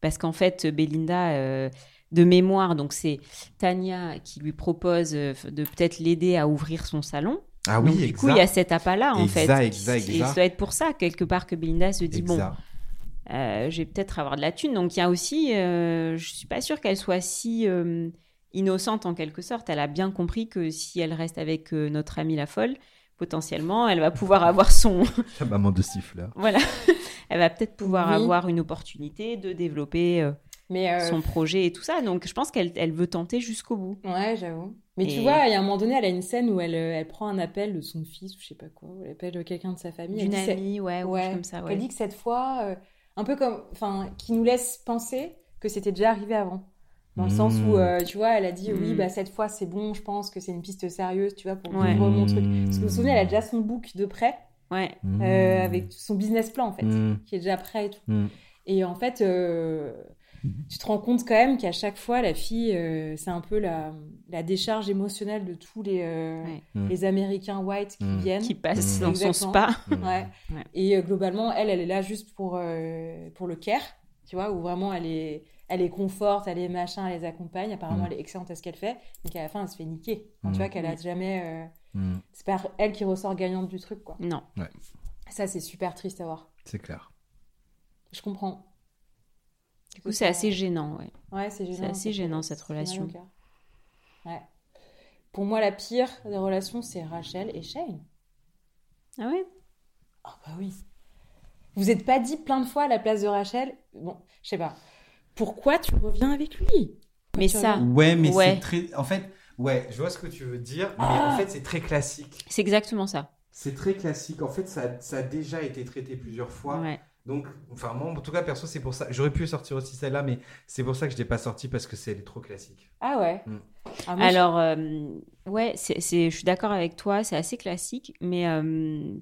Parce qu'en fait, Belinda, euh, de mémoire, donc c'est Tania qui lui propose euh, de peut-être l'aider à ouvrir son salon.
Ah
donc, du coup, il y a cet appât-là, en fait.
Exact, exact,
Et
exact.
ça doit être pour ça, quelque part, que Belinda se dit, bon,
Exact.
euh, je vais peut-être avoir de la thune. Donc, il y a aussi, je suis pas sûre qu'elle soit si innocente en quelque sorte. Elle a bien compris que si elle reste avec euh, notre amie la folle, potentiellement, elle va pouvoir avoir son,
La maman de siffleur.
voilà, elle va peut-être pouvoir
Oui.
avoir une opportunité de développer euh,
Mais euh,
son projet et tout ça. Donc, je pense qu'elle elle veut tenter jusqu'au bout.
Ouais, j'avoue. Mais tu vois, il y a un moment donné, elle a une scène où elle, elle prend un appel de son fils ou je sais pas quoi, ou elle appelle quelqu'un de sa famille. C'est-
amie, ouais, ou
ouais,
chose comme ça, ouais.
Elle dit que cette fois, euh, un peu comme, enfin, qui nous laisse penser que c'était déjà arrivé avant. Dans le sens où,
Mmh.
euh, tu vois, elle a dit, oui,
Mm.
bah, cette fois, c'est bon, je pense que c'est une piste sérieuse, tu vois, pour
Ouais.
vivre mon truc. Parce que vous vous souvenez, elle a déjà son book de prêt,
Ouais.
euh, avec son business plan, en fait,
Mmh.
qui est déjà prêt et tout.
Mmh.
Et en fait, euh, tu te rends compte quand même qu'à chaque fois, la fille, euh, c'est un peu la, la décharge émotionnelle de tous les, euh,
Ouais.
Les Américains white qui viennent.
Qui passe
Mm.
dans son spa.
Ouais.
Ouais.
Et euh, globalement, elle, elle est là juste pour, euh, pour le care, tu vois, où vraiment elle est, elle est conforte, elle est machin, elle les accompagne. Apparemment,
Mm.
elle est excellente à ce qu'elle fait. Mais qu'à la fin, elle se fait niquer. Enfin,
Mm.
Tu vois, qu'elle a jamais. euh,
Mmh.
C'est pas elle qui ressort gagnante du truc, quoi.
Non.
Ça, c'est super triste à voir.
C'est clair.
Je comprends.
Du coup, c'est assez gênant, ouais.
Ouais, c'est gênant.
C'est assez gênant, cette relation.
Ouais. Pour moi, la pire des relations, c'est Rachel et Shane.
Ah ouais?
Ah bah oui. Vous êtes pas dit plein de fois à la place de Rachel, bon, je sais pas, pourquoi tu reviens avec lui
Mais ça-
Ouais, mais
Ouais.
c'est très. En fait, ouais, je vois ce que tu veux dire, mais
Ah.
en fait, c'est très classique.
C'est exactement ça.
C'est très classique. En fait, ça, ça a déjà été traité plusieurs fois.
Ouais.
Donc, enfin, moi, en tout cas, perso, c'est pour ça. J'aurais pu sortir aussi celle-là, mais c'est pour ça que je l'ai pas sortie parce que c'est trop classique.
Ah ouais.
Mm.
Ah, moi,
Alors, euh, ouais, c'est- je suis d'accord avec toi, c'est assez classique, mais euh,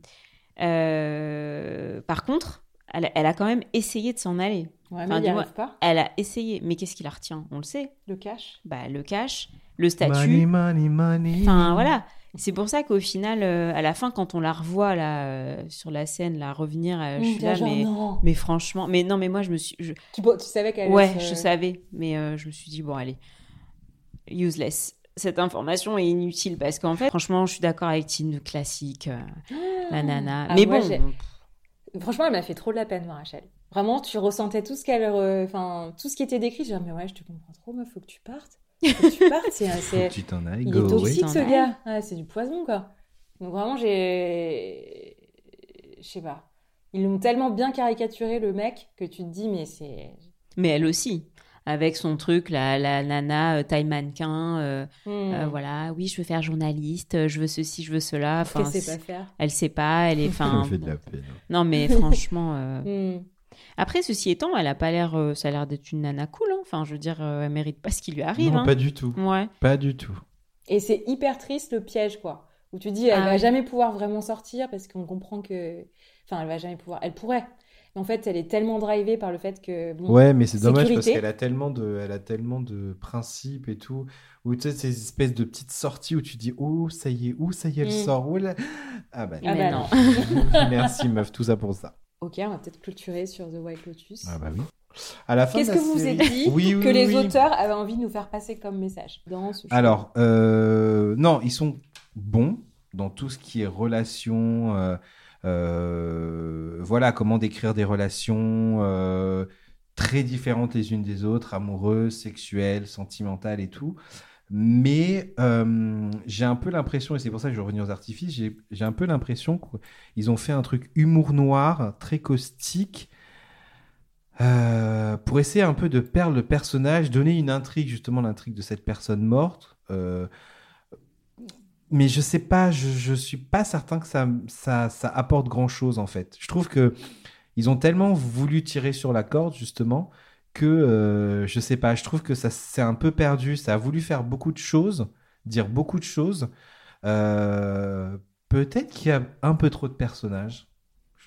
euh, par contre, elle, elle a quand même essayé de s'en aller.
ouais, mais
enfin,
y pas,
Elle a essayé, mais qu'est-ce qui la retient? On le sait.
le cash.
Bah, le cash, le statut.
Money, money, money.
Enfin, voilà. C'est pour ça qu'au final, euh, à la fin, quand on la revoit là, euh, sur la scène, là, revenir, euh, je
Mm,
suis là,
genre,
mais, franchement, mais non, mais moi, je me suis. je-
Tu, tu savais qu'elle
Ouais,
se-
je savais, mais euh, je me suis dit, bon, allez, useless. Cette information est inutile parce qu'en fait, franchement, je suis d'accord avec Tine, classique, euh, la nana.
Ah,
mais
moi,
bon,
Franchement, elle m'a fait trop de la peine, moi, Rachel. Vraiment, tu ressentais tout ce qu'elle, re- enfin, tout ce qui était décrit. Je disais, mais ouais, je te comprends trop, meuf, faut que tu partes. Faut que tu partes. C'est, c'est-
tu t'en ailles,
Il
go
est toxique ce gars. Ouais, c'est du poison quoi. Donc vraiment j'ai, je sais pas. Ils l'ont tellement bien caricaturé le mec que tu te dis mais c'est.
mais elle aussi. Avec son truc, la, la nana, euh, taille mannequin, euh,
Hmm.
euh, voilà, oui, je veux faire journaliste, je veux ceci, je veux cela. Enfin,
c'est
c'est-
pas faire?
elle sait pas, elle est.
Me fait de la peine.
non, mais franchement. euh,
Hmm.
Après, ceci étant, elle a pas l'air, euh, ça a l'air d'être une nana cool. hein. Enfin, je veux dire, euh, elle mérite pas ce qui lui arrive.
Non,
hein.
pas du tout.
Ouais.
Pas du tout.
Et c'est hyper triste le piège quoi. Où tu dis elle
Ah
va
oui.
jamais pouvoir vraiment sortir parce qu'on comprend que, enfin elle va jamais pouvoir. Elle pourrait. En fait elle est tellement drivée par le fait que bon.
Ouais, mais c'est dommage parce qu'elle a tellement de, elle a tellement de principes et tout. Où tu sais, ces espèces de petites sorties où tu dis, oh, ça y est, où ça y est, elle
Mm.
sort. Là. Ah bah
Ah bah
non.
Merci meuf, tout ça pour ça.
Ok, on va peut-être clôturer sur The White Lotus.
Ah bah oui. À la fin
Qu'est-ce que vous
série-
avez dit
Oui, oui,
que les auteurs avaient envie de nous faire passer comme message dans ce
Alors, euh, non, ils sont bons. dans tout ce qui est relations. euh, voilà, comment décrire des relations euh, très différentes les unes des autres, amoureuses, sexuelles, sentimentales et tout. Mais euh, j'ai un peu l'impression, et c'est pour ça que je reviens aux artifices, j'ai un peu l'impression qu'ils ont fait un truc humour noir, très caustique, euh, pour essayer un peu de perdre le personnage, donner une intrigue, justement l'intrigue de cette personne morte. Euh, mais je sais pas, je, je suis pas certain que ça, ça, ça apporte grand chose en fait. Je trouve que ils ont tellement voulu tirer sur la corde justement que euh, je sais pas, je trouve que ça s'est un peu perdu. Ça a voulu faire beaucoup de choses, dire beaucoup de choses. Euh, peut-être qu'il y a un peu trop de personnages.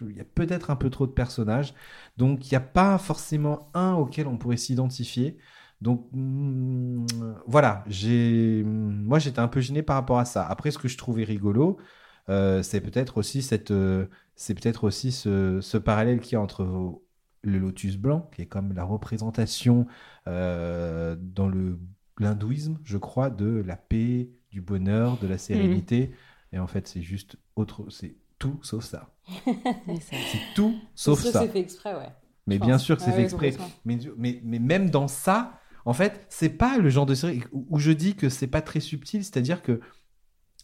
Il y a peut-être un peu trop de personnages. Donc il n'y a pas forcément un auquel on pourrait s'identifier. Donc mm, voilà, j'ai moi j'étais un peu gêné par rapport à ça. Après ce que je trouvais rigolo, euh, c'est peut-être aussi cette euh, c'est peut-être aussi ce, ce parallèle qu'il y a entre le lotus blanc, qui est comme la représentation euh, dans le l'hindouisme, je crois, de la paix, du bonheur, de la sérénité. Et en fait, c'est juste autre, c'est tout sauf ça.
C'est
tout sauf
Ça,
ça.
c'est fait exprès, ouais.
Mais bien
pense.
sûr que c'est
Ah
fait exprès. Mais, mais, mais même dans ça, en fait, c'est pas le genre de série où je dis que c'est pas très subtil, c'est-à-dire que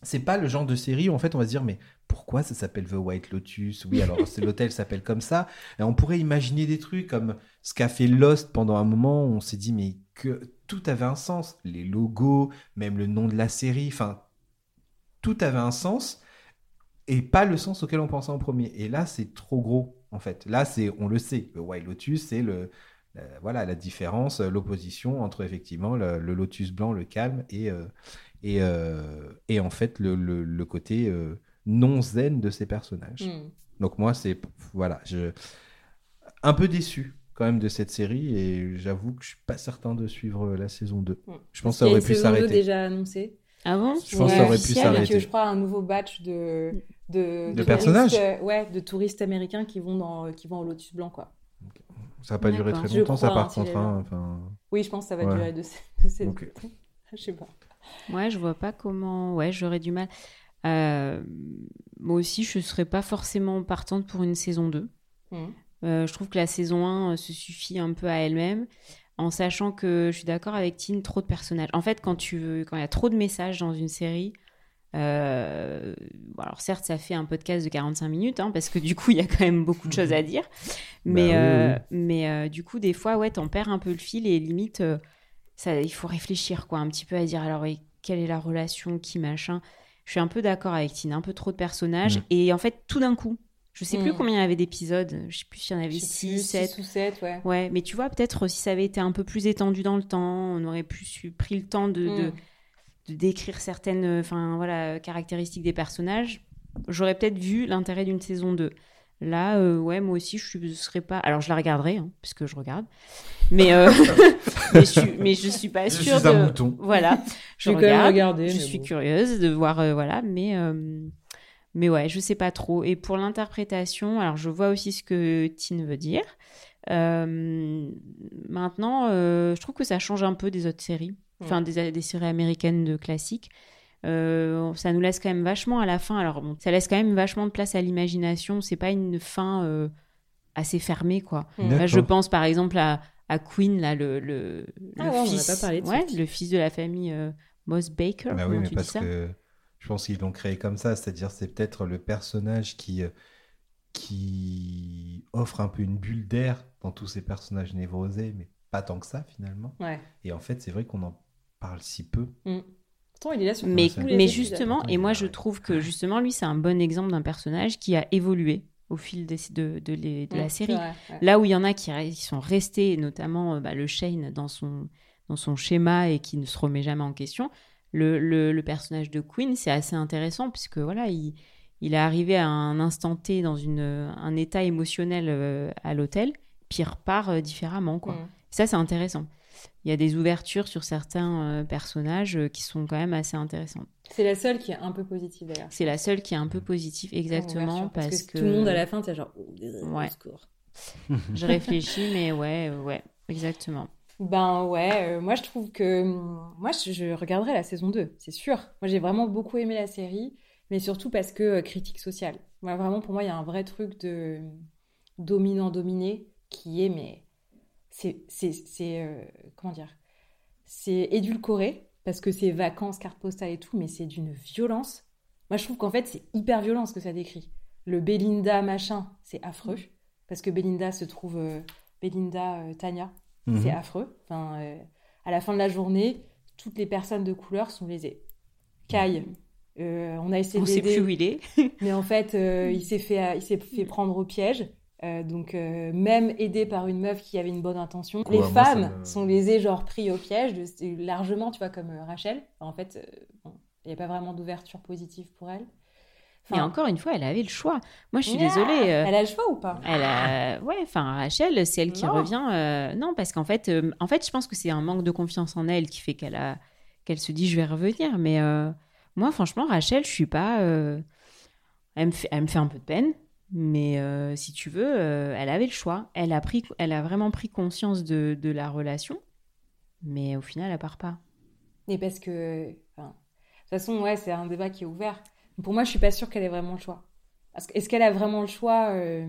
c'est pas le genre de série où en fait on va se dire mais pourquoi ça s'appelle The White Lotus? Oui, alors c'est l'hôtel s'appelle comme ça. Et on pourrait imaginer des trucs comme ce qu'a fait Lost pendant un moment où on s'est dit mais que tout avait un sens, les logos, même le nom de la série, enfin tout avait un sens et pas le sens auquel on pensait en premier. Et là, c'est trop gros, en fait. Là, c'est, on le sait, le White Lotus, c'est le, voilà, la différence, euh, l'opposition entre effectivement le, le lotus blanc, le calme, et, euh, et, euh, et en fait le, le- le côté euh, non zen de ces personnages.
Hmm.
Donc moi, c'est voilà, je un peu déçu quand même de cette série et j'avoue que je suis pas certain de suivre la saison 2.
Hmm.
Je pense que ça aurait pu
saison 2
s'arrêter.
déjà annoncée.
Ah bon?
Je pense que ça aurait pu s'arrêter.
je crois, un nouveau batch de, de,
personnages
euh, Ouais, de touristes américains qui vont, dans, qui vont au Lotus Blanc, quoi.
Ça va pas durer
D'accord.
très longtemps, ça par
hein,
contre. hein, enfin,
Oui, je pense que ça va
Ouais.
durer de ces, de ces-
Ok.
Je sais pas.
Ouais, je vois pas comment. Ouais, j'aurais du mal. Euh, moi aussi, je serais pas forcément partante pour une saison 2.
Hmm.
Euh, je trouve que la saison 1 euh, se suffit un peu à elle-même, en sachant que je suis d'accord avec Tine, trop de personnages. En fait, quand tu veux, quand il y a trop de messages dans une série, euh, alors certes, ça fait un podcast de 45 minutes, hein, parce que du coup, il y a quand même beaucoup de choses à dire. Mais,
oui,
euh,
oui.
mais euh, du coup, des fois, ouais, t'en perds un peu le fil et limite, euh, ça, il faut réfléchir, quoi, un petit peu à dire, alors, et quelle est la relation, qui machin. Je suis un peu d'accord avec Tine, un peu trop de personnages. Et en fait, tout d'un coup, je sais plus
Mm.
combien il y avait d'épisodes, je sais plus s'il y en avait
Je sais
6,
plus,
7.
six ou 7, ouais.
Ouais, mais tu vois, peut-être si ça avait été un peu plus étendu dans le temps, on aurait pu su- pris le temps de, de,
Mm.
De décrire certaines euh, enfin, voilà, caractéristiques des personnages. J'aurais peut-être vu l'intérêt d'une saison 2. Là, euh, ouais, moi aussi, je ne serais pas. Alors, je la regarderai, hein, puisque je regarde. Mais, euh, mais, je suis, mais je suis pas
Je
sûre
suis un
de.
mouton.
Voilà, je
quand même
Je suis
bon.
curieuse de voir, euh, voilà, mais. mais ouais, je sais pas trop. Et pour l'interprétation, alors je vois aussi ce que Tine veut dire. Maintenant, je trouve que ça change un peu des autres séries, enfin des, des séries américaines de classiques. Euh, ça nous laisse quand même vachement à la fin. Alors bon, ça laisse quand même vachement de place à l'imagination. C'est pas une fin euh, assez fermée, quoi.
Mm.
Là, je pense par exemple à, à Queen, là, le, le,
Ah
le
ouais, on
fils,
pas parlé de
ouais, le fils de la famille euh, Moss Baker.
Bah oui, mais
tu dis
parce
ça?
que je pense qu'ils l'ont créé comme ça, c'est-à-dire c'est peut-être le personnage qui, euh, qui offre un peu une bulle d'air dans tous ces personnages névrosés, mais pas tant que ça finalement.
Ouais.
Et en fait, c'est vrai qu'on en parle si peu.
Pourtant, il est là sur
Mais, mais
épisodes.
justement, et moi je trouve que justement lui c'est un bon exemple d'un personnage qui a évolué au fil des- de, de, les- de
Mm,
la
c'est
série.
vrai, ouais.
Là où il y en a qui, qui sont restés, notamment euh, bah, le Shane dans son, dans son schéma et qui ne se remet jamais en question, le, le, le personnage de Queen c'est assez intéressant puisque voilà il, il est arrivé à un instant T dans une, un état émotionnel euh, à l'hôtel, puis il repart euh, différemment quoi.
Mm.
Ça, c'est intéressant. Il y a des ouvertures sur certains euh, personnages euh, qui sont quand même assez intéressantes.
C'est la seule qui est un peu positive d'ailleurs.
C'est la seule qui est un peu positive, exactement, parce, que,
tout le monde à la fin, t'es genre. oh,
Ouais.
au secours.
je réfléchis, mais ouais, euh, ouais, exactement.
Ben ouais, euh, moi je trouve que hum, moi je, je regarderai la saison 2, c'est sûr. Moi j'ai vraiment beaucoup aimé la série mais surtout parce que euh, critique sociale. Voilà, vraiment, pour moi, il y a un vrai truc de dominant-dominé qui est, mais c'est, c'est, c'est euh, comment dire, c'est édulcoré parce que c'est vacances, carte postale et tout, mais c'est d'une violence. Moi, je trouve qu'en fait, c'est hyper violent ce que ça décrit. Le Belinda machin, c'est affreux parce que Belinda se trouve, euh, Belinda Tania,
Mhm.
c'est affreux. Enfin, euh, à la fin de la journée, toutes les personnes de couleur sont lésées. Kai, euh, on a essayé
On
de
sait plus où il est.
mais en fait, euh, il s'est fait, il s'est fait prendre au piège. Euh, donc, euh, même aidé par une meuf qui avait une bonne intention, les femmes
me-
sont lésées, genre pris au piège, de- largement, tu vois, comme euh, Rachel. En fait, euh, bon, il n'y a pas vraiment d'ouverture positive pour elle. Enfin,
encore une fois, elle avait le choix. Moi, je suis
Yeah
désolée. euh,
Elle a le choix ou pas?
Elle a... Ouais, enfin, Rachel, c'est elle qui
Non.
revient. euh, Non, parce qu'en fait, euh, en fait, je pense que c'est un manque de confiance en elle qui fait qu'elle a... qu'elle se dit je vais revenir. Mais euh, moi, franchement, Rachel, je suis pas. euh, Elle, me fait... elle me fait un peu de peine. Mais euh, si tu veux, euh, elle avait le choix. Elle a, pris... elle a vraiment pris conscience de... de la relation. Mais au final, elle part pas.
Mais parce que, enfin, de toute façon, ouais, c'est un débat qui est ouvert. Pour moi, je suis pas sûre qu'elle ait vraiment le choix. Est-ce qu'elle a vraiment le choix euh,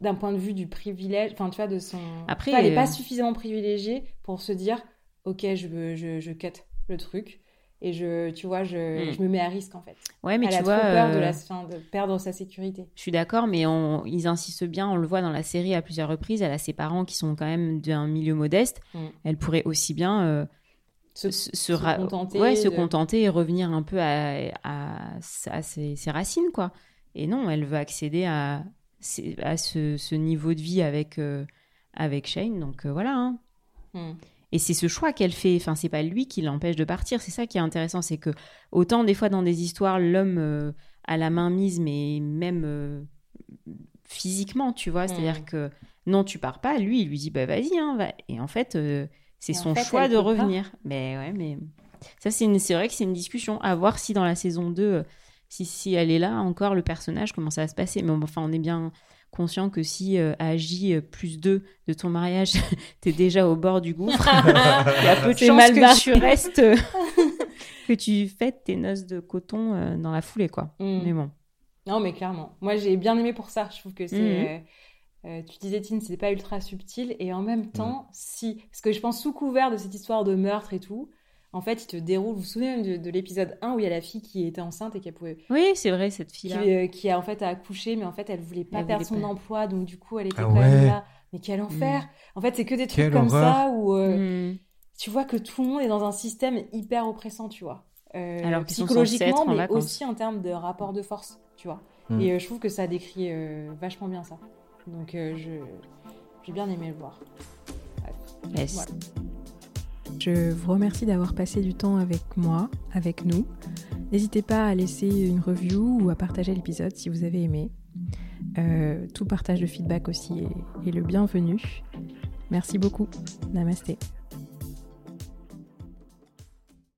d'un point de vue du privilège, enfin, tu vois, de son.
Après,
elle n'est pas suffisamment privilégiée pour se dire, ok, je veux, je, je cut le truc et je, tu vois, je,
Mm.
je me mets à risque en fait.
Ouais, mais
elle
tu
a
vois.
trop peur de,
euh,
la, fin, de perdre sa sécurité.
Je suis d'accord, mais on- ils insistent bien, on le voit dans la série à plusieurs reprises. Elle a ses parents qui sont quand même d'un milieu modeste.
Mm.
Elle pourrait aussi bien euh,
Se-
se,
se contenter
ouais, se contenter et revenir un peu à, à, à ses, ses racines, quoi. Et non, elle veut accéder à, à ce, ce niveau de vie avec, euh, avec Shane. Donc euh, voilà. hein.
Mm.
Et c'est ce choix qu'elle fait. Enfin, c'est pas lui qui l'empêche de partir. C'est ça qui est intéressant, c'est que autant des fois dans des histoires, l'homme euh, a la main mise, mais même euh, physiquement, tu vois. C'est-à-dire
Mm.
que non, tu pars pas. Lui, il lui dit bah vas-y. hein, va. Et en fait, euh, c'est son
fait,
choix de
pas.
revenir. Mais ouais, mais ça c'est une- c'est vrai que c'est une discussion à voir si dans la saison 2 euh, si, si elle est là encore le personnage comment ça va se passer? Mais enfin, on est bien conscient que si euh, à J euh, plus 2 de ton mariage, t'es déjà au bord du gouffre, il y a peu de
C'est
chances que tu restes, que tu fêtes tes noces de coton euh, dans la foulée, quoi.
Mm.
Mais bon.
Non, mais clairement. Moi, j'ai bien aimé pour ça. Je trouve que c'est.
Mhm.
euh, tu disais, Tine, c'était pas ultra subtil. Et en même temps,
Mm.
si. Parce que je pense, sous couvert de cette histoire de meurtre et tout, en fait, il te déroule. Vous vous souvenez même de, de l'épisode 1 où il y a la fille qui était enceinte et qui, pouvait,
Oui, c'est vrai, cette
qui,
fille-là.
euh, qui a en fait accouché, mais en fait, elle voulait pas
Elle
perdre
voulait
son
pas.
emploi. Donc, du coup, elle était
Ah
quand même là. Mais quel enfer! En fait, c'est que des trucs
Quelle
comme
horreur.
ça où euh,
Mm.
tu vois que tout le monde est dans un système hyper oppressant, tu vois. Euh,
Alors
psychologiquement,
en
mais
vacances.
aussi en termes de rapport de force, tu vois.
Mm.
Et euh, je trouve que ça décrit euh, vachement bien ça. Donc euh, je j'ai bien aimé le voir. Bref.
Yes.
Voilà.
Je vous remercie d'avoir passé du temps avec moi, avec nous. N'hésitez pas à laisser une review ou à partager l'épisode si vous avez aimé. Euh, tout partage de feedback aussi est, est le bienvenu. Merci beaucoup. Namasté.